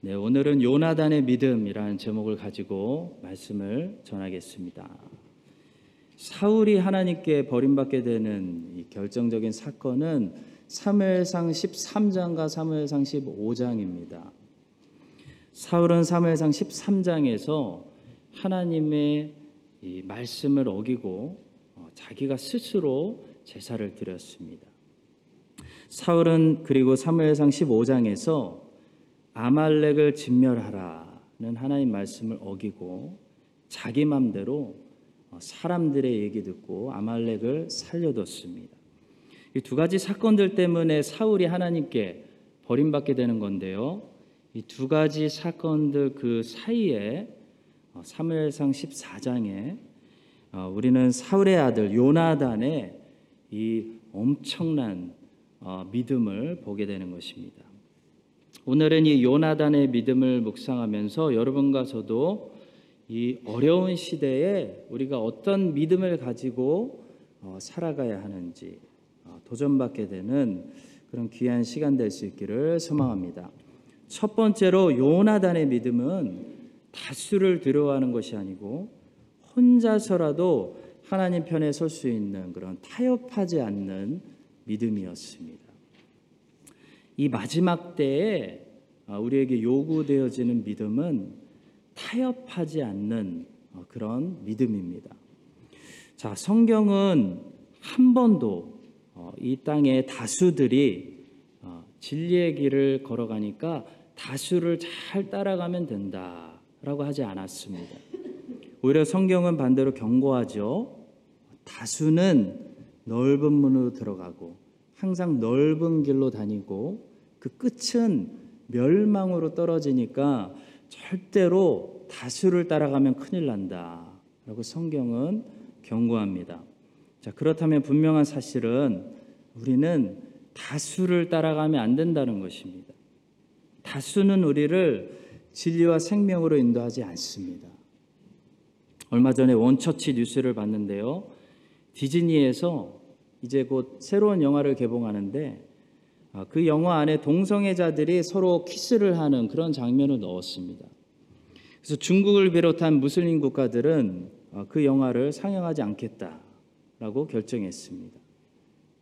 네, 오늘은 요나단의 믿음이라는 제목을 가지고 말씀을 전하겠습니다. 사울이 하나님께 버림받게 되는 이 결정적인 사건은 사무엘상 13장과 사무엘상 15장입니다. 사울은 사무엘상 13장에서 하나님의 이 말씀을 어기고 어, 자기가 스스로 제사를 드렸습니다. 사울은 그리고 사무엘상 15장에서 아말렉을 진멸하라는 하나님 말씀을 어기고 자기 맘대로 어, 사람들의 얘기 듣고 아말렉을 살려뒀습니다. 이 두 가지 사건들 때문에 사울이 하나님께 버림받게 되는 건데요. 이 두 가지 사건들 그 사이에 어, 사무엘상 14장에 어, 우리는 사울의 아들 요나단의 이 엄청난 믿음을 보게 되는 것입니다. 오늘은 이 요나단의 믿음을 묵상하면서 여러분과 저도 이 어려운 시대에 우리가 어떤 믿음을 가지고 어, 살아가야 하는지 어, 도전받게 되는 그런 귀한 시간 될 수 있기를 소망합니다. 첫 번째로 요나단의 믿음은 다수를 두려워하는 것이 아니고 혼자서라도 하나님 편에 설 수 있는 그런 타협하지 않는 믿음이었습니다. 이 마지막 때에 아, 우리에게 요구되어지는 믿음은 타협하지 않는 어, 그런 믿음입니다. 자, 성경은 한 번도 어, 이 땅의 다수들이 어, 진리의 길을 걸어가니까 다수를 잘 따라가면 된다라고 하지 않았습니다. 오히려 성경은 반대로 경고하죠. 다수는 넓은 문으로 들어가고 항상 넓은 길로 다니고 그 끝은 멸망으로 떨어지니까 절대로 다수를 따라가면 큰일 난다. 라고 성경은 경고합니다. 자, 그렇다면 분명한 사실은 우리는 다수를 따라가면 안 된다는 것입니다. 다수는 우리를 진리와 생명으로 인도하지 않습니다. 얼마 전에 원처치 뉴스를 봤는데요. 디즈니에서 이제 곧 새로운 영화를 개봉하는데 아, 그 영화 안에 동성애자들이 서로 키스를 하는 그런 장면을 넣었습니다. 그래서 중국을 비롯한 무슬림 국가들은 아, 그 영화를 상영하지 않겠다라고 결정했습니다.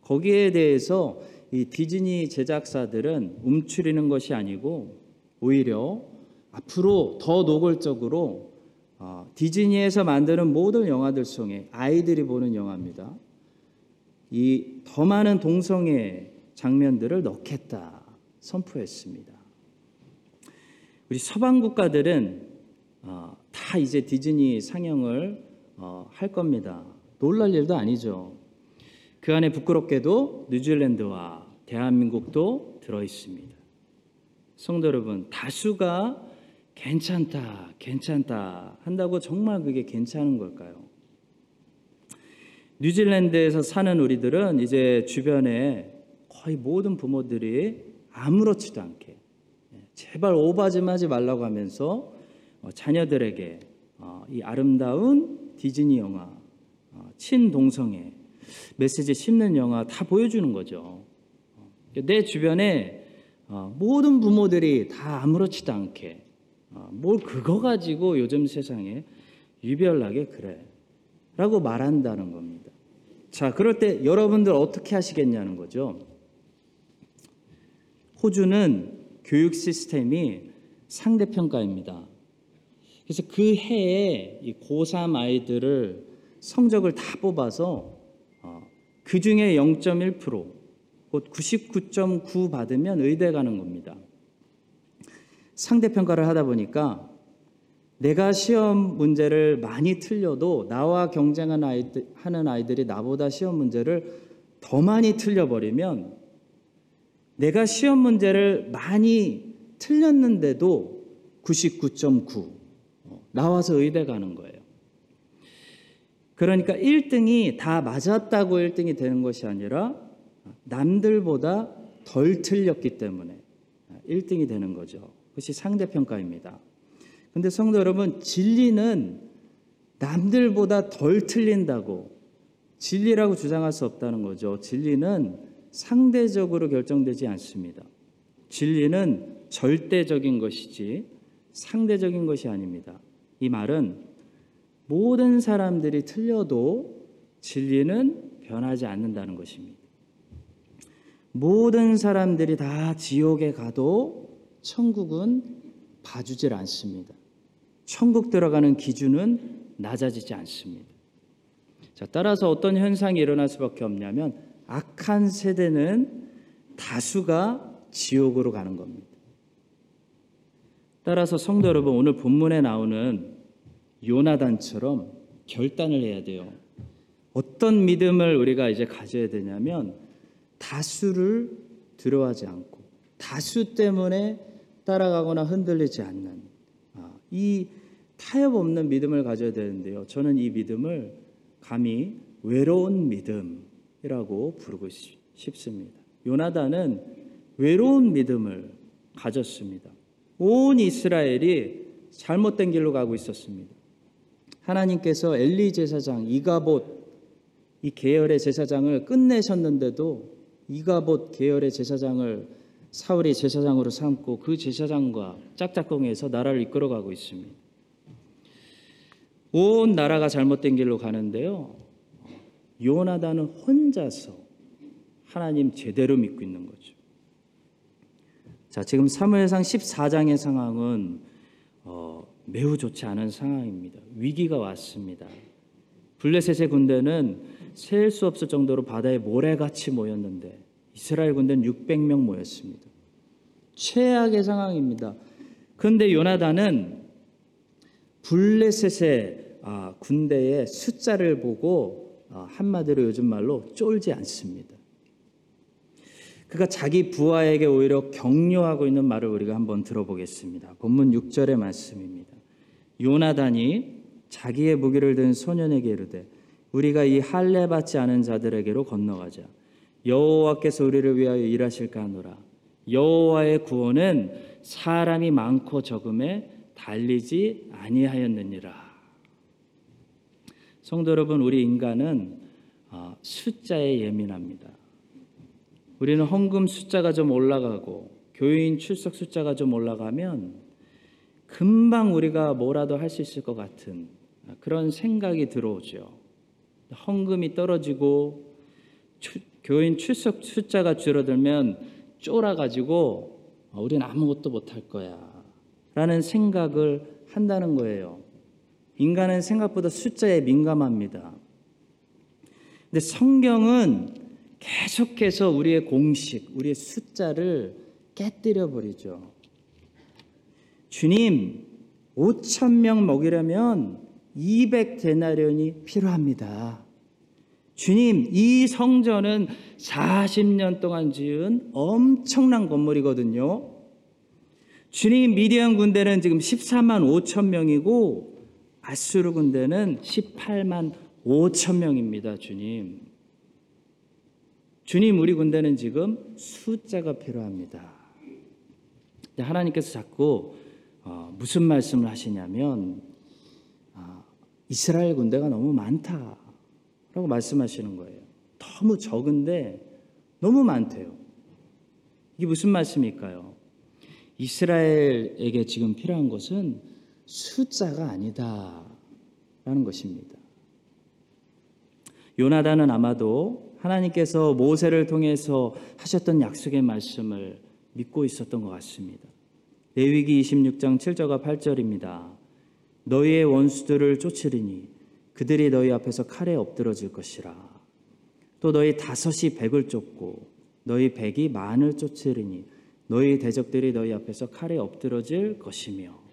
거기에 대해서 이 디즈니 제작사들은 움츠리는 것이 아니고 오히려 앞으로 더 노골적으로 어, 디즈니에서 만드는 모든 영화들 속에 아이들이 보는 영화입니다. 이 더 많은 동성애 장면들을 넣겠다 선포했습니다. 우리 서방 국가들은 어, 다 이제 디즈니 상영을 어, 할 겁니다. 놀랄 일도 아니죠. 그 안에 부끄럽게도 뉴질랜드와 대한민국도 들어 있습니다. 성도 여러분, 다수가 괜찮다, 괜찮다 한다고 정말 그게 괜찮은 걸까요? 뉴질랜드에서 사는 우리들은 이제 주변에 거의 모든 부모들이 아무렇지도 않게 예, 제발 오바 좀 하지 말라고 하면서 어, 자녀들에게 어, 이 아름다운 디즈니 영화, 어, 친동성애 메시지 씹는 영화 다 보여주는 거죠. 내 주변에 모든 부모들이 다 아무렇지도 않게 뭘 그거 가지고 요즘 세상에 유별나게 그래 라고 말한다는 겁니다. 자, 그럴 때 여러분들 어떻게 하시겠냐는 거죠. 호주는 교육 시스템이 상대평가입니다. 그래서 그 해에 고3 아이들을 성적을 다 뽑아서 어, 그 중에 0.1%, 곧 99.9 받으면 의대 가는 겁니다. 상대평가를 하다 보니까 내가 시험 문제를 많이 틀려도 나와 경쟁하는 아이들, 하는 아이들이 나보다 시험 문제를 더 많이 틀려버리면 내가 시험 문제를 많이 틀렸는데도 99.9 어, 나와서 의대 가는 거예요. 그러니까 1등이 다 맞았다고 1등이 되는 것이 아니라 남들보다 덜 틀렸기 때문에 1등이 되는 거죠. 그것이 상대평가입니다. 근데 성도 여러분, 진리는 남들보다 덜 틀린다고 진리라고 주장할 수 없다는 거죠. 진리는 상대적으로 결정되지 않습니다. 진리는 절대적인 것이지 상대적인 것이 아닙니다. 이 말은 모든 사람들이 틀려도 진리는 변하지 않는다는 것입니다. 모든 사람들이 다 지옥에 가도 천국은 봐주질 않습니다. 천국 들어가는 기준은 낮아지지 않습니다. 자, 따라서 어떤 현상이 일어날 수밖에 없냐면 악한 세대는 다수가 지옥으로 가는 겁니다. 따라서 성도 여러분 오늘 본문에 나오는 요나단처럼 결단을 해야 돼요. 어떤 믿음을 우리가 이제 가져야 되냐면 다수를 두려워하지 않고 다수 때문에 따라가거나 흔들리지 않는 아, 이 타협 없는 믿음을 가져야 되는데요. 저는 이 믿음을 감히 외로운 믿음 이라고 부르고 싶습니다. 요나단은 외로운 믿음을 가졌습니다. 온 이스라엘이 잘못된 길로 가고 있었습니다. 하나님께서 엘리 제사장 이가봇 이 계열의 제사장을 끝내셨는데도 이가봇 계열의 제사장을 사울이 제사장으로 삼고 그 제사장과 짝짝꿍해서 나라를 이끌어가고 있습니다. 온 나라가 잘못된 길로 가는데요. 요나단은 혼자서 하나님 제대로 믿고 있는 거죠. 자, 지금 사무엘상 14장의 상황은 어, 매우 좋지 않은 상황입니다. 위기가 왔습니다. 블레셋의 군대는 셀 수 없을 정도로 바다에 모래같이 모였는데 이스라엘 군대는 600명 모였습니다. 최악의 상황입니다. 그런데 요나단은 블레셋의 아, 군대의 숫자를 보고 아, 한마디로 요즘 말로 쫄지 않습니다. 그가 자기 부하에게 오히려 격려하고 있는 말을 우리가 한번 들어보겠습니다. 본문 6절의 말씀입니다. 요나단이 자기의 무기를 든 소년에게 이르되 우리가 이 할례 받지 않은 자들에게로 건너가자 여호와께서 우리를 위하여 일하실까 하노라 여호와의 구원은 사람이 많고 적음에 달리지 아니하였느니라 성도 여러분 우리 인간은 어, 숫자에 예민합니다 우리는 헌금 숫자가 좀 올라가고 교인 출석 숫자가 좀 올라가면 금방 우리가 뭐라도 할 수 있을 것 같은 그런 생각이 들어오죠. 헌금이 떨어지고 추, 교인 출석 숫자가 줄어들면 쫄아가지고 어, 우리는 아무것도 못할 거야 라는 생각을 한다는 거예요. 인간은 생각보다 숫자에 민감합니다. 근데 성경은 계속해서 우리의 공식, 우리의 숫자를 깨뜨려 버리죠. 주님, 5천 명 먹이려면 200 데나리온이 필요합니다. 주님, 이 성전은 40년 동안 지은 엄청난 건물이거든요. 주님, 미디안 군대는 지금 14만 5천 명이고 아수르 군대는 18만 5천 명입니다, 주님. 주님, 우리 군대는 지금 숫자가 필요합니다. 하나님께서 자꾸 어, 무슨 말씀을 하시냐면 어, 이스라엘 군대가 너무 많다라고 말씀하시는 거예요. 너무 적은데 너무 많대요. 이게 무슨 말씀일까요? 이스라엘에게 지금 필요한 것은 숫자가 아니다라는 것입니다. 요나단은 아마도 하나님께서 모세를 통해서 하셨던 약속의 말씀을 믿고 있었던 것 같습니다. 레위기 26장 7절과 8절입니다. 너희의 원수들을 쫓으리니 그들이 너희 앞에서 칼에 엎드러질 것이라. 또 너희 다섯이 백을 쫓고 너희 백이 만을 쫓으리니 너희 대적들이 너희 앞에서 칼에 엎드러질 것이며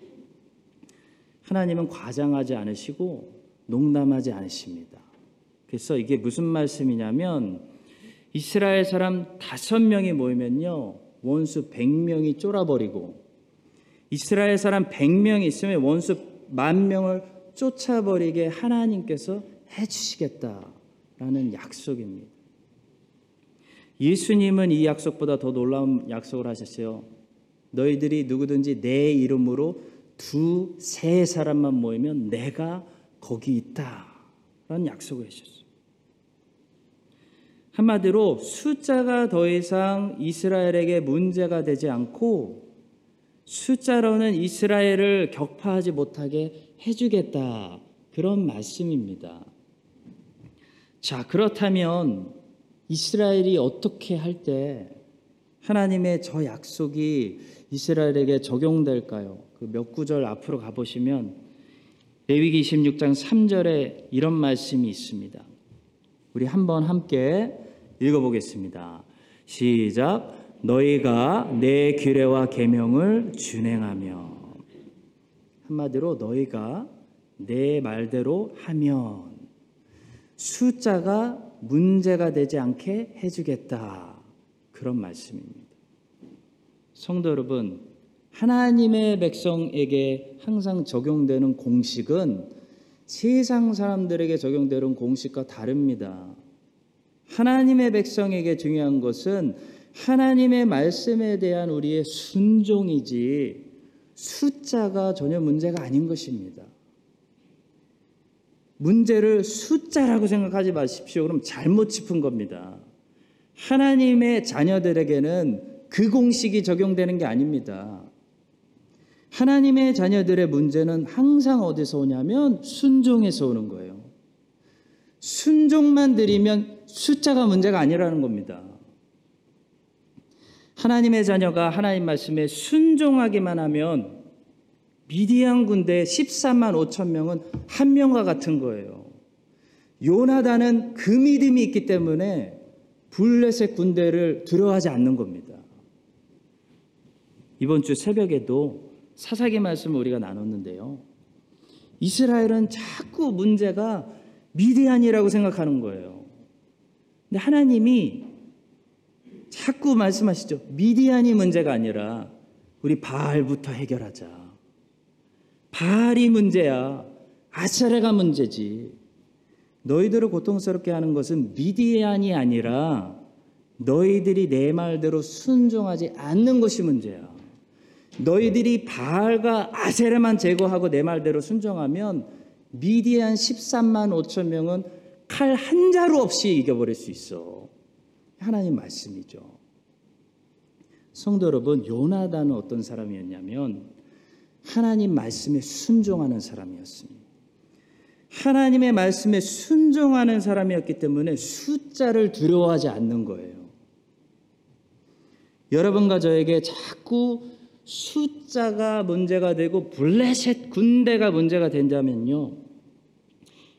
하나님은 과장하지 않으시고 농담하지 않으십니다. 그래서 이게 무슨 말씀이냐면 이스라엘 사람 다섯 명이 모이면요 원수 백 명이 쫄아버리고 이스라엘 사람 백 명이 있으면 원수 만 명을 쫓아버리게 하나님께서 해주시겠다라는 약속입니다. 예수님은 이 약속보다 더 놀라운 약속을 하셨어요. 너희들이 누구든지 내 이름으로 두 세 사람만 모이면 내가 거기 있다라는 약속을 하셨어요. 한마디로 숫자가 더 이상 이스라엘에게 문제가 되지 않고 숫자로는 이스라엘을 격파하지 못하게 해주겠다. 그런 말씀입니다. 자, 그렇다면 이스라엘이 어떻게 할 때 하나님의 저 약속이 이스라엘에게 적용될까요? 그 몇 구절 앞으로 가보시면 레위기 26장 3절에 이런 말씀이 있습니다. 우리 한번 함께 읽어보겠습니다. 시작. 너희가 내 규례와 계명을 준행하며 한마디로 너희가 내 말대로 하면 숫자가 문제가 되지 않게 해주겠다. 그런 말씀입니다. 성도 여러분, 하나님의 백성에게 항상 적용되는 공식은 세상 사람들에게 적용되는 공식과 다릅니다. 하나님의 백성에게 중요한 것은 하나님의 말씀에 대한 우리의 순종이지 숫자가 전혀 문제가 아닌 것입니다. 문제를 숫자라고 생각하지 마십시오. 그럼 잘못 짚은 겁니다. 하나님의 자녀들에게는 그 공식이 적용되는 게 아닙니다. 하나님의 자녀들의 문제는 항상 어디서 오냐면 순종에서 오는 거예요. 순종만 드리면 숫자가 문제가 아니라는 겁니다. 하나님의 자녀가 하나님 말씀에 순종하기만 하면 미디안 군대 14만 5천 명은 한 명과 같은 거예요. 요나단은 그 믿음이 있기 때문에 블레셋 군대를 두려워하지 않는 겁니다. 이번 주 새벽에도 사사기 말씀을 우리가 나눴는데요. 이스라엘은 자꾸 문제가 미디안이라고 생각하는 거예요. 근데 하나님이 자꾸 말씀하시죠. 미디안이 문제가 아니라 우리 바알부터 해결하자. 바알이 문제야. 아사레가 문제지. 너희들을 고통스럽게 하는 것은 미디안이 아니라 너희들이 내 말대로 순종하지 않는 것이 문제야. 너희들이 바알과 아세레만 제거하고 내 말대로 순종하면 미디안 13만 5천 명은 칼 한 자루 없이 이겨버릴 수 있어. 하나님 말씀이죠. 성도 여러분, 요나단은 어떤 사람이었냐면 하나님 말씀에 순종하는 사람이었습니다. 하나님의 말씀에 순종하는 사람이었기 때문에 숫자를 두려워하지 않는 거예요. 여러분과 저에게 자꾸 숫자가 문제가 되고 블레셋 군대가 문제가 된다면요.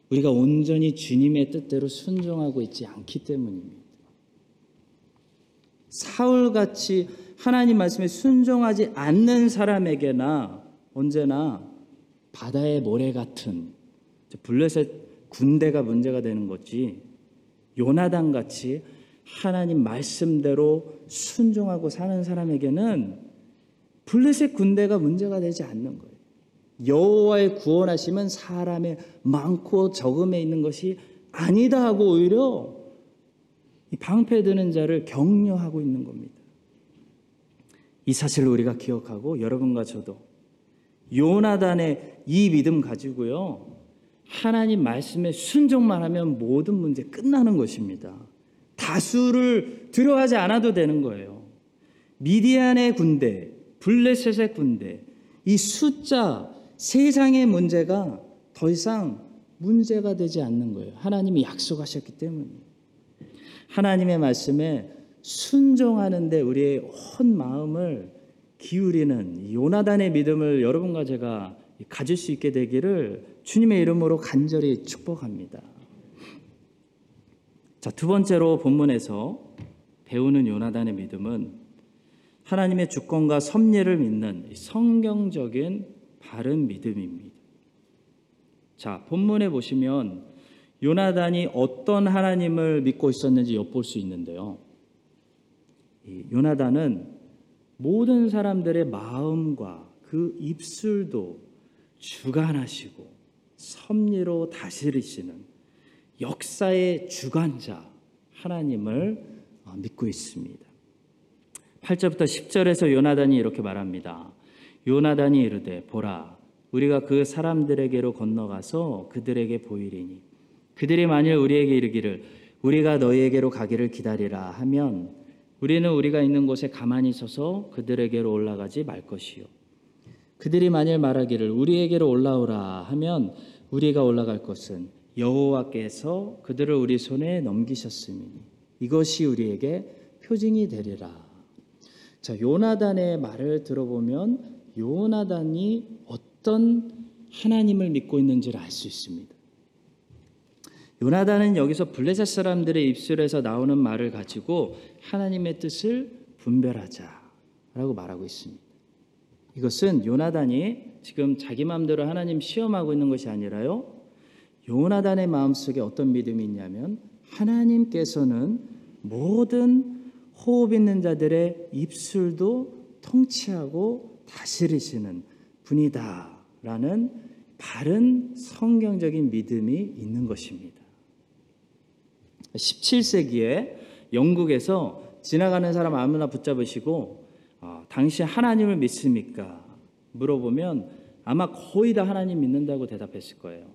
우리가 온전히 주님의 뜻대로 순종하고 있지 않기 때문입니다. 사울같이 하나님 말씀에 순종하지 않는 사람에게나 언제나 바다의 모래 같은 블레셋 군대가 문제가 되는 거지 요나단 같이 하나님 말씀대로 순종하고 사는 사람에게는 블레셋 군대가 문제가 되지 않는 거예요. 여호와의 구원하심은 사람의 많고 적음에 있는 것이 아니다 하고 오히려 이 방패드는 자를 격려하고 있는 겁니다. 이 사실을 우리가 기억하고 여러분과 저도 요나단의 이 믿음 가지고요. 하나님 말씀에 순종만 하면 모든 문제 끝나는 것입니다. 다수를 두려워하지 않아도 되는 거예요. 미디안의 군대, 블레셋의 군대, 이 숫자, 세상의 문제가 더 이상 문제가 되지 않는 거예요. 하나님이 약속하셨기 때문에. 하나님의 말씀에 순종하는데 우리의 온 마음을 기울이는 요나단의 믿음을 여러분과 제가 가질 수 있게 되기를 주님의 이름으로 간절히 축복합니다. 자, 두 번째로 본문에서 배우는 요나단의 믿음은 하나님의 주권과 섭리를 믿는 성경적인 바른 믿음입니다. 자, 본문에 보시면 요나단이 어떤 하나님을 믿고 있었는지 엿볼 수 있는데요. 요나단은 모든 사람들의 마음과 그 입술도 주관하시고 섭리로 다스리시는 역사의 주관자 하나님을 어, 믿고 있습니다. 8절부터 10절에서 요나단이 이렇게 말합니다. 요나단이 이르되 보라 우리가 그 사람들에게로 건너가서 그들에게 보이리니 그들이 만일 우리에게 이르기를 우리가 너희에게로 가기를 기다리라 하면 우리는 우리가 있는 곳에 가만히 서서 그들에게로 올라가지 말 것이요 그들이 만일 말하기를 우리에게로 올라오라 하면 우리가 올라갈 것은 여호와께서 그들을 우리 손에 넘기셨으니 이것이 우리에게 표징이 되리라. 자, 요나단의 말을 들어보면 요나단이 어떤 하나님을 믿고 있는지를 알 수 있습니다. 요나단은 여기서 블레셋 사람들의 입술에서 나오는 말을 가지고 하나님의 뜻을 분별하자라고 말하고 있습니다. 이것은 요나단이 지금 자기 마음대로 하나님 시험하고 있는 것이 아니라요. 요나단의 마음속에 어떤 믿음이 있냐면 하나님께서는 모든 호흡 있는 자들의 입술도 통치하고 다스리시는 분이다라는 바른 성경적인 믿음이 있는 것입니다. 17세기에 영국에서 지나가는 사람 아무나 붙잡으시고 어, 당신 하나님을 믿습니까? 물어보면 아마 거의 다 하나님 믿는다고 대답했을 거예요.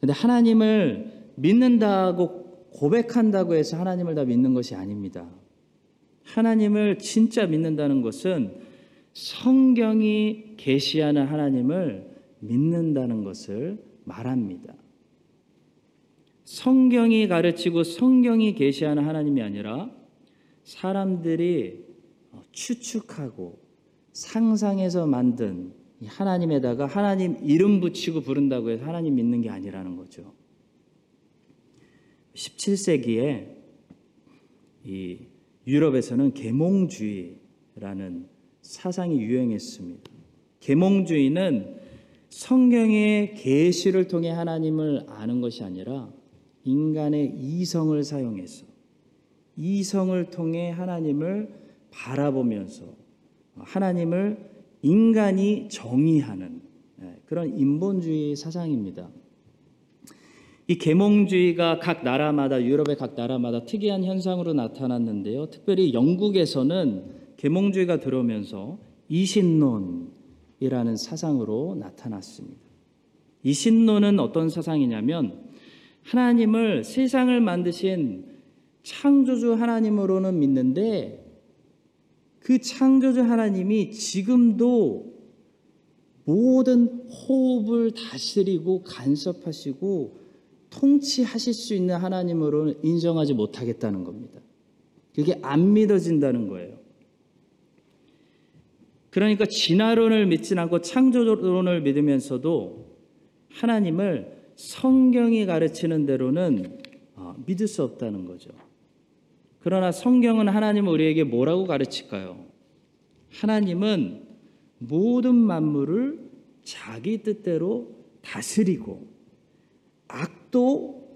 근데 하나님을 믿는다고 고백한다고 해서 하나님을 다 믿는 것이 아닙니다. 하나님을 진짜 믿는다는 것은 성경이 계시하는 하나님을 믿는다는 것을 말합니다. 성경이 가르치고 성경이 계시하는 하나님이 아니라 사람들이 추측하고 상상해서 만든 하나님에다가 하나님 이름 붙이고 부른다고 해서 하나님 믿는 게 아니라는 거죠. 17세기에 이 유럽에서는 계몽주의라는 사상이 유행했습니다. 계몽주의는 성경의 계시를 통해 하나님을 아는 것이 아니라 인간의 이성을 사용해서 이성을 통해 하나님을 바라보면서 하나님을 인간이 정의하는 예, 그런 인본주의 사상입니다. 이 계몽주의가 각 나라마다 유럽의 각 나라마다 특이한 현상으로 나타났는데요. 특별히 영국에서는 계몽주의가 들어오면서 이신론이라는 사상으로 나타났습니다. 이신론은 어떤 사상이냐면 하나님을 세상을 만드신 창조주 하나님으로는 믿는데 그 창조주 하나님이 지금도 모든 호흡을 다스리고 간섭하시고 통치하실 수 있는 하나님으로는 인정하지 못하겠다는 겁니다. 그게 안 믿어진다는 거예요. 그러니까 진화론을 믿진 않고 창조론을 믿으면서도 하나님을 성경이 가르치는 대로는 어, 믿을 수 없다는 거죠. 그러나 성경은 하나님은 우리에게 뭐라고 가르칠까요? 하나님은 모든 만물을 자기 뜻대로 다스리고 악도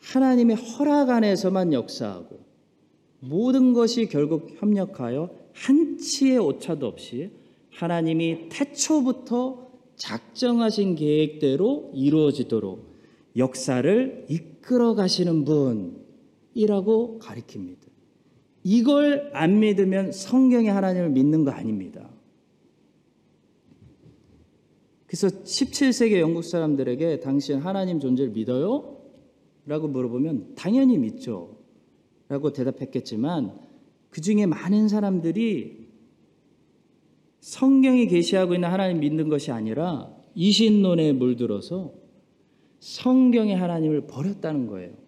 하나님의 허락 안에서만 역사하고 모든 것이 결국 협력하여 한치의 오차도 없이 하나님이 태초부터 작정하신 계획대로 이루어지도록 역사를 이끌어 가시는 분이라고 가리킵니다. 이걸 안 믿으면 성경의 하나님을 믿는 거 아닙니다. 그래서 17세기 영국 사람들에게 당신 하나님 존재를 믿어요? 라고 물어보면 당연히 믿죠. 라고 대답했겠지만 그 중에 많은 사람들이 성경이 계시하고 있는 하나님 믿는 것이 아니라 이신론에 물들어서 성경의 하나님을 버렸다는 거예요.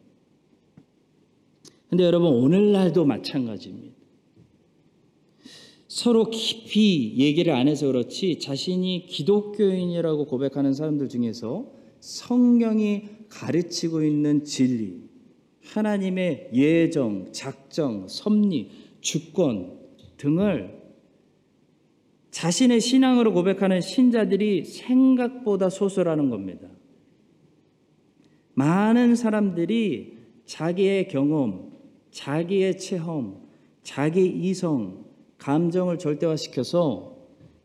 근데 여러분 오늘날도 마찬가지입니다. 서로 깊이 얘기를 안 해서 그렇지 자신이 기독교인이라고 고백하는 사람들 중에서 성경이 가르치고 있는 진리, 하나님의 예정, 작정, 섭리, 주권 등을 자신의 신앙으로 고백하는 신자들이 생각보다 소수라는 겁니다. 많은 사람들이 자기의 경험, 자기의 체험, 자기 이성, 감정을 절대화시켜서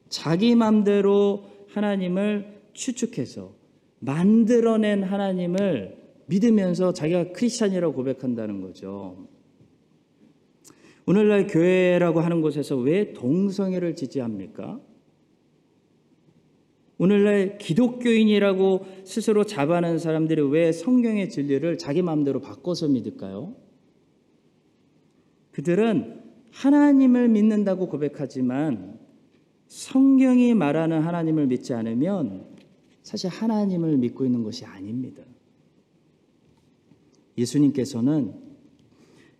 자기 마음대로 하나님을 추측해서 만들어낸 하나님을 믿으면서 자기가 크리스찬이라고 고백한다는 거죠. 오늘날 교회라고 하는 곳에서 왜 동성애를 지지합니까? 오늘날 기독교인이라고 스스로 잡아낸 사람들이 왜 성경의 진리를 자기 마음대로 바꿔서 믿을까요? 그들은 하나님을 믿는다고 고백하지만 성경이 말하는 하나님을 믿지 않으면 사실 하나님을 믿고 있는 것이 아닙니다. 예수님께서는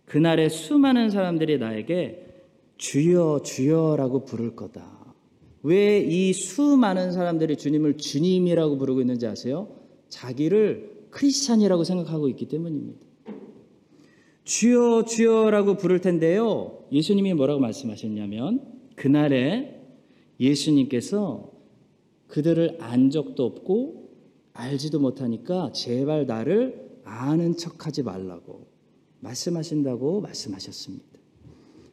그날에 수많은 사람들이 나에게 주여 주여라고 부를 거다. 왜 이 수많은 사람들이 주님을 주님이라고 부르고 있는지 아세요? 자기를 크리스찬이라고 생각하고 있기 때문입니다. 주여 주여라고 부를 텐데요. 예수님이 뭐라고 말씀하셨냐면 그날에 예수님께서 그들을 안 적도 없고 알지도 못하니까 제발 나를 아는 척하지 말라고 말씀하신다고 말씀하셨습니다.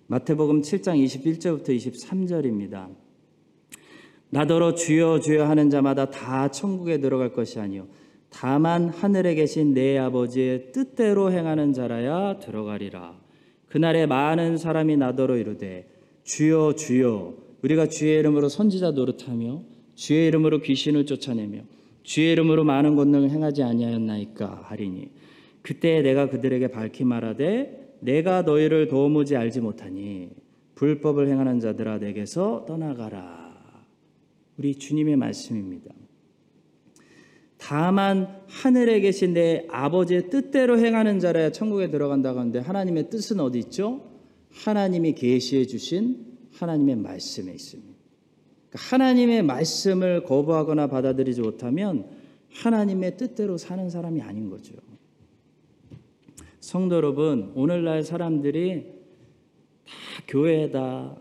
마태복음 7장 21절부터 23절입니다. 나더러 주여 주여 하는 자마다 다 천국에 들어갈 것이 아니요 다만 하늘에 계신 내 아버지의 뜻대로 행하는 자라야 들어가리라. 그날에 많은 사람이 나더러 이르되 주여 주여 우리가 주의 이름으로 선지자 노릇하며 주의 이름으로 귀신을 쫓아내며 주의 이름으로 많은 권능을 행하지 아니하였나이까 하리니 그때 내가 그들에게 밝히 말하되 내가 너희를 도무지 알지 못하니 불법을 행하는 자들아 내게서 떠나가라. 우리 주님의 말씀입니다. 다만 하늘에 계신 내 아버지의 뜻대로 행하는 자라야 천국에 들어간다고 하는데 하나님의 뜻은 어디 있죠? 하나님이 계시해 주신 하나님의 말씀에 있습니다. 그러니까 하나님의 말씀을 거부하거나 받아들이지 못하면 하나님의 뜻대로 사는 사람이 아닌 거죠. 성도 여러분, 오늘날 사람들이 다 교회다,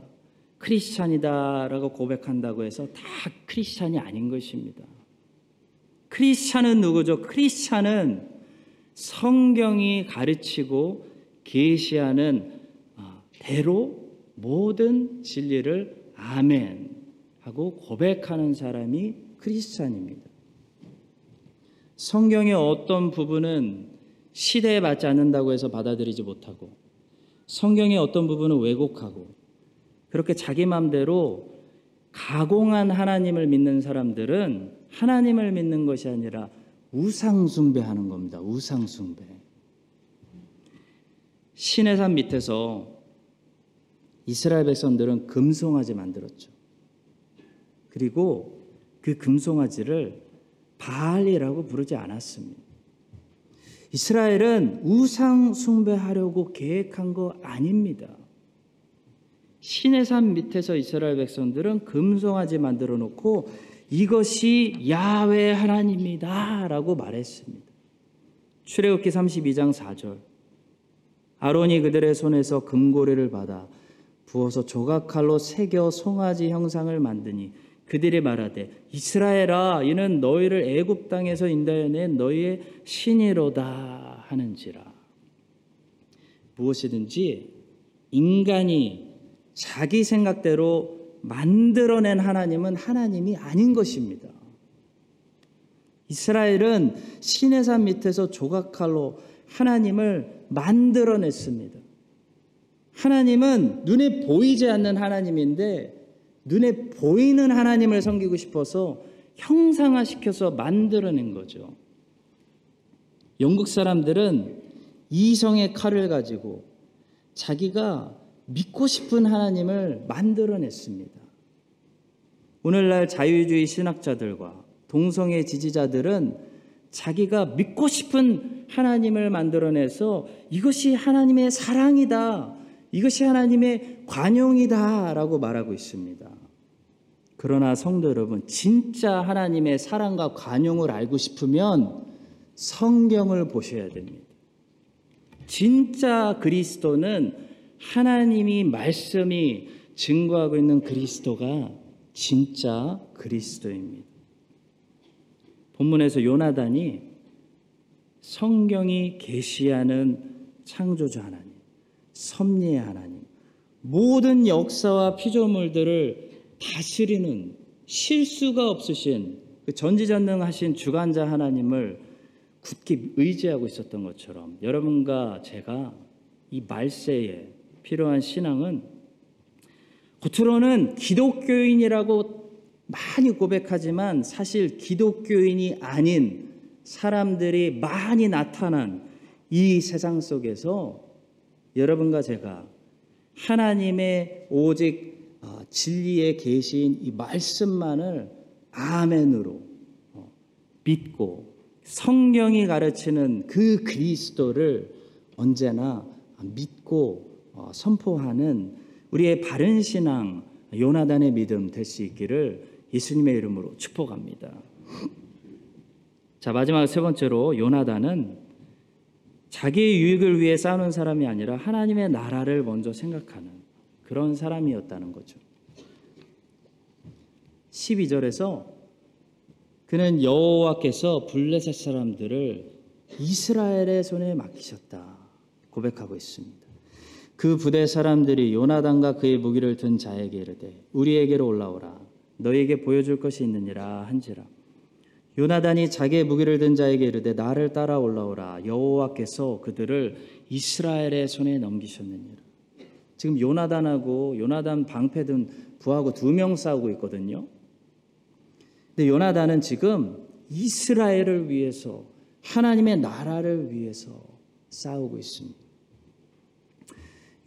크리스찬이다라고 고백한다고 해서 다 크리스찬이 아닌 것입니다. 크리스찬은 누구죠? 크리스찬은 성경이 가르치고 계시하는 아, 대로 모든 진리를 아멘 하고 고백하는 사람이 크리스찬입니다. 성경의 어떤 부분은 시대에 맞지 않는다고 해서 받아들이지 못하고 성경의 어떤 부분은 왜곡하고 그렇게 자기 마음대로 가공한 하나님을 믿는 사람들은 하나님을 믿는 것이 아니라 우상숭배하는 겁니다. 우상숭배. 신의 산 밑에서 이스라엘 백성들은 금송아지 만들었죠. 그리고 그 금송아지를 바알이라고 부르지 않았습니다. 이스라엘은 우상 숭배하려고 계획한 거 아닙니다. 신의 산 밑에서 이스라엘 백성들은 금송아지 만들어 놓고 이것이 야외 하나님이다라고 말했습니다. 출애굽기 32장 4절. 아론이 그들의 손에서 금고리를 받아 부어서 조각칼로 새겨 송아지 형상을 만드니 그들이 말하되 이스라엘아 이는 너희를 애굽 땅에서 인도해낸 너희의 신이로다 하는지라 무엇이든지 인간이 자기 생각대로 만들어낸 하나님은 하나님이 아닌 것입니다. 이스라엘은 신의 산 밑에서 조각칼로 하나님을 만들어냈습니다. 하나님은 눈에 보이지 않는 하나님인데 눈에 보이는 하나님을 섬기고 싶어서 형상화시켜서 만들어낸 거죠. 영국 사람들은 이성의 칼을 가지고 자기가 믿고 싶은 하나님을 만들어냈습니다. 오늘날 자유주의 신학자들과 동성애 지지자들은 자기가 믿고 싶은 하나님을 만들어내서 이것이 하나님의 사랑이다. 이것이 하나님의 관용이다 라고 말하고 있습니다. 그러나 성도 여러분, 진짜 하나님의 사랑과 관용을 알고 싶으면 성경을 보셔야 됩니다. 진짜 그리스도는 하나님이 말씀이 증거하고 있는 그리스도가 진짜 그리스도입니다. 본문에서 요나단이 성경이 계시하는 창조주 하나님, 섭리의 하나님, 모든 역사와 피조물들을 다스리는 실수가 없으신 그 전지전능하신 주관자 하나님을 굳게 의지하고 있었던 것처럼 여러분과 제가 이 말세에 필요한 신앙은 겉으로는 기독교인이라고 많이 고백하지만 사실 기독교인이 아닌 사람들이 많이 나타난 이 세상 속에서 여러분과 제가 하나님의 오직 어, 진리의 계시인 이 말씀만을 아멘으로 어, 믿고 성경이 가르치는 그 그리스도를 언제나 믿고 어, 선포하는 우리의 바른 신앙 요나단의 믿음 될 수 있기를 예수님의 이름으로 축복합니다. 자 마지막 세 번째로 요나단은 자기의 유익을 위해 싸우는 사람이 아니라 하나님의 나라를 먼저 생각하는 그런 사람이었다는 거죠. 12절에서 그는 여호와께서 블레셋 사람들을 이스라엘의 손에 맡기셨다 고백하고 있습니다. 그 부대 사람들이 요나단과 그의 무기를 든 자에게 이르되 우리에게로 올라오라 너에게 보여줄 것이 있느니라 한지라 요나단이 자기의 무기를 든 자에게 이르되 나를 따라 올라오라 여호와께서 그들을 이스라엘의 손에 넘기셨느니라 지금 요나단하고 요나단 방패 든 부하고 두 명 싸우고 있거든요. 근데 요나단은 지금 이스라엘을 위해서 하나님의 나라를 위해서 싸우고 있습니다.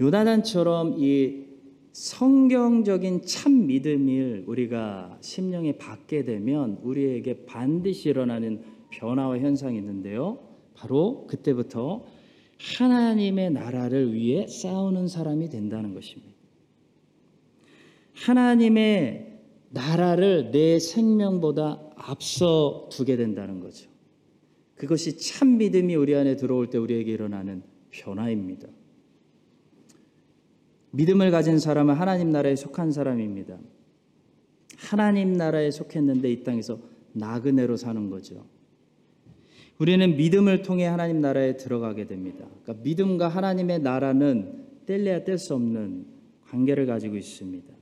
요나단처럼 이 성경적인 참 믿음을 우리가 심령에 받게 되면 우리에게 반드시 일어나는 변화와 현상이 있는데요. 바로 그때부터 하나님의 나라를 위해 싸우는 사람이 된다는 것입니다. 하나님의 나라를 내 생명보다 앞서 두게 된다는 거죠. 그것이 참 믿음이 우리 안에 들어올 때 우리에게 일어나는 변화입니다. 믿음을 가진 사람은 하나님 나라에 속한 사람입니다. 하나님 나라에 속했는데 이 땅에서 나그네로 사는 거죠. 우리는 믿음을 통해 하나님 나라에 들어가게 됩니다. 그러니까 믿음과 하나님의 나라는 뗄래야 뗄 수 없는 관계를 가지고 있습니다.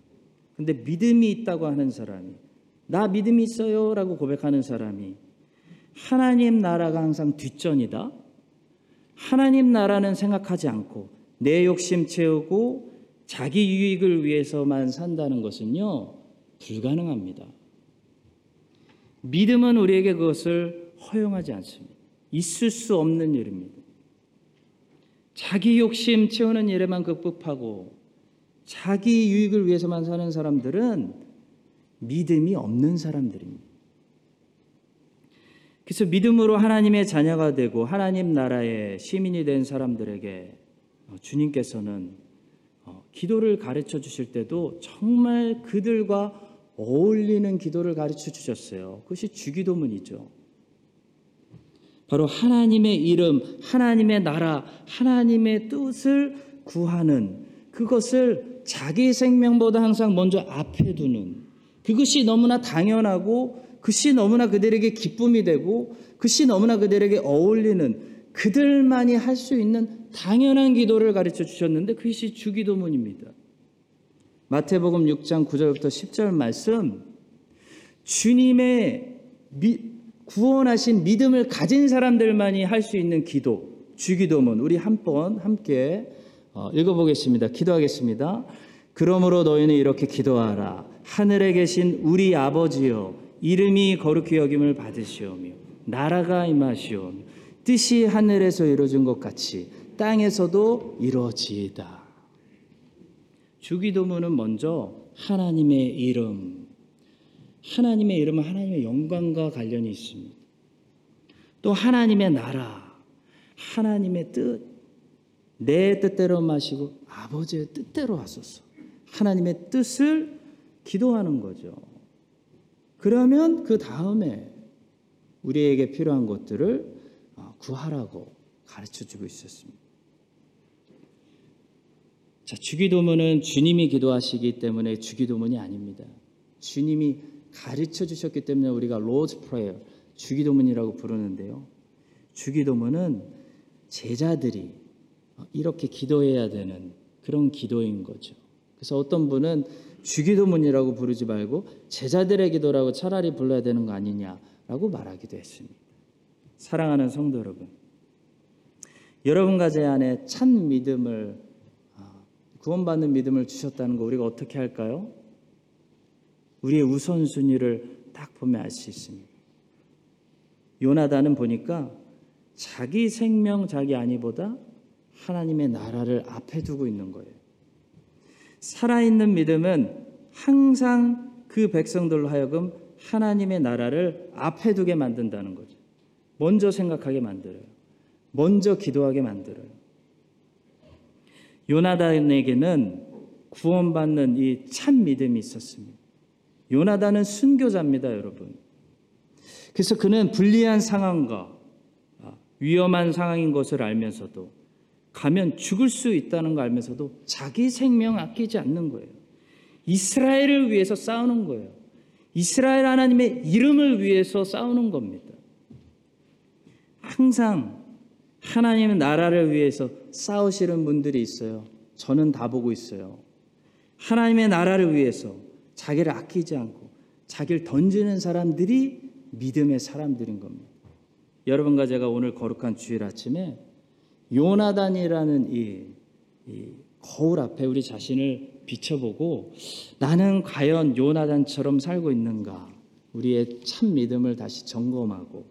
근데 믿음이 있다고 하는 사람이 나 믿음이 있어요라고 고백하는 사람이 하나님 나라가 항상 뒷전이다. 하나님 나라는 생각하지 않고 내 욕심 채우고 자기 유익을 위해서만 산다는 것은요 불가능합니다. 믿음은 우리에게 그것을 허용하지 않습니다. 있을 수 없는 일입니다. 자기 욕심 채우는 일에만 극복하고 자기 유익을 위해서만 사는 사람들은 믿음이 없는 사람들입니다. 그래서 믿음으로 하나님의 자녀가 되고 하나님 나라의 시민이 된 사람들에게 어, 주님께서는 어, 기도를 가르쳐 주실 때도 정말 그들과 어울리는 기도를 가르쳐 주셨어요. 그것이 주기도문이죠. 바로 하나님의 이름, 하나님의 나라, 하나님의 뜻을 구하는 그것을 자기 생명보다 항상 먼저 앞에 두는 그것이 너무나 당연하고 그것이 너무나 그들에게 기쁨이 되고 그것이 너무나 그들에게 어울리는 그들만이 할 수 있는 당연한 기도를 가르쳐 주셨는데 그것이 주기도문입니다. 마태복음 6장 9절부터 10절 말씀 주님의 미, 구원하신 믿음을 가진 사람들만이 할 수 있는 기도 주기도문 우리 한 번 함께 어, 읽어보겠습니다. 기도하겠습니다. 그러므로 너희는 이렇게 기도하라. 하늘에 계신 우리 아버지여 이름이 거룩히 여김을 받으시오며 나라가 임하시오며 뜻이 하늘에서 이루어진 것 같이 땅에서도 이루어지이다. 주기도문은 먼저 하나님의 이름, 하나님의 이름은 하나님의 영광과 관련이 있습니다. 또 하나님의 나라, 하나님의 뜻, 내 뜻대로 마시고 아버지의 뜻대로 하소서. 하나님의 뜻을 기도하는 거죠. 그러면 그 다음에 우리에게 필요한 것들을 어, 구하라고 가르쳐 주고 있었습니다. 자, 주기도문은 주님이 기도하시기 때문에 주기도문이 아닙니다. 주님이 가르쳐 주셨기 때문에 우리가 Lord's Prayer, 주기도문이라고 부르는데요. 주기도문은 제자들이 이렇게 기도해야 되는 그런 기도인 거죠. 그래서 어떤 분은 주기도문이라고 부르지 말고 제자들의 기도라고 차라리 불러야 되는 거 아니냐라고 말하기도 했습니다. 사랑하는 성도 여러분, 여러분과 제 안에 찬 믿음을 아, 구원받는 믿음을 주셨다는 거 우리가 어떻게 할까요? 우리의 우선순위를 딱 보면 알 수 있습니다. 요나단은 보니까 자기 생명 자기 안위보다 하나님의 나라를 앞에 두고 있는 거예요. 살아있는 믿음은 항상 그 백성들로 하여금 하나님의 나라를 앞에 두게 만든다는 거죠. 먼저 생각하게 만들어요. 먼저 기도하게 만들어요. 요나단에게는 구원받는 이 참 믿음이 있었습니다. 요나단은 순교자입니다, 여러분. 그래서 그는 불리한 상황과 아, 위험한 상황인 것을 알면서도 가면 죽을 수 있다는 걸 알면서도 자기 생명 아끼지 않는 거예요. 이스라엘을 위해서 싸우는 거예요. 이스라엘 하나님의 이름을 위해서 싸우는 겁니다. 항상 하나님의 나라를 위해서 싸우시는 분들이 있어요. 저는 다 보고 있어요. 하나님의 나라를 위해서 자기를 아끼지 않고 자기를 던지는 사람들이 믿음의 사람들인 겁니다. 여러분과 제가 오늘 거룩한 주일 아침에 요나단이라는 이, 이 거울 앞에 우리 자신을 비춰보고 나는 과연 요나단처럼 살고 있는가? 우리의 참 믿음을 다시 점검하고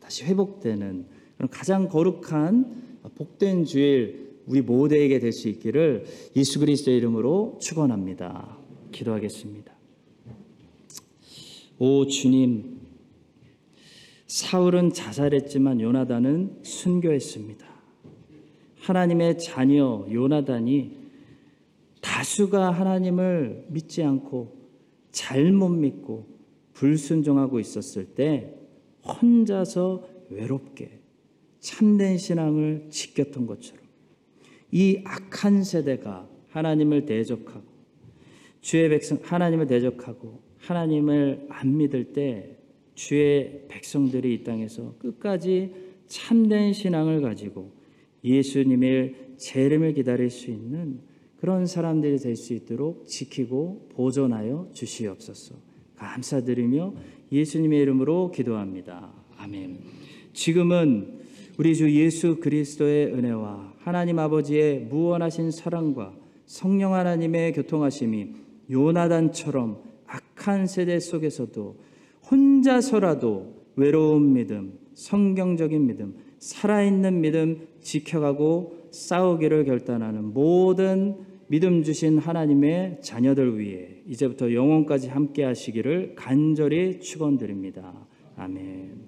다시 회복되는 가장 거룩한 복된 주일 우리 모두에게 될 수 있기를 예수 그리스도의 이름으로 축원합니다. 기도하겠습니다. 오 주님, 사울은 자살했지만 요나단은 순교했습니다. 하나님의 자녀 요나단이 다수가 하나님을 믿지 않고 잘못 믿고 불순종하고 있었을 때 혼자서 외롭게 참된 신앙을 지켰던 것처럼 이 악한 세대가 하나님을 대적하고 주의 백성 하나님을 대적하고 하나님을 안 믿을 때 주의 백성들이 이 땅에서 끝까지 참된 신앙을 가지고 예수님의 재림을 기다릴 수 있는 그런 사람들이 될 수 있도록 지키고 보존하여 주시옵소서. 감사드리며 예수님의 이름으로 기도합니다. 아멘. 지금은 우리 주 예수 그리스도의 은혜와 하나님 아버지의 무한하신 사랑과 성령 하나님의 교통하심이 요나단처럼 악한 세대 속에서도 혼자서라도 외로운 믿음, 성경적인 믿음, 살아있는 믿음 지켜가고 싸우기를 결단하는 모든 믿음 주신 하나님의 자녀들 위해 이제부터 영원까지 함께 하시기를 간절히 축원드립니다. 아멘.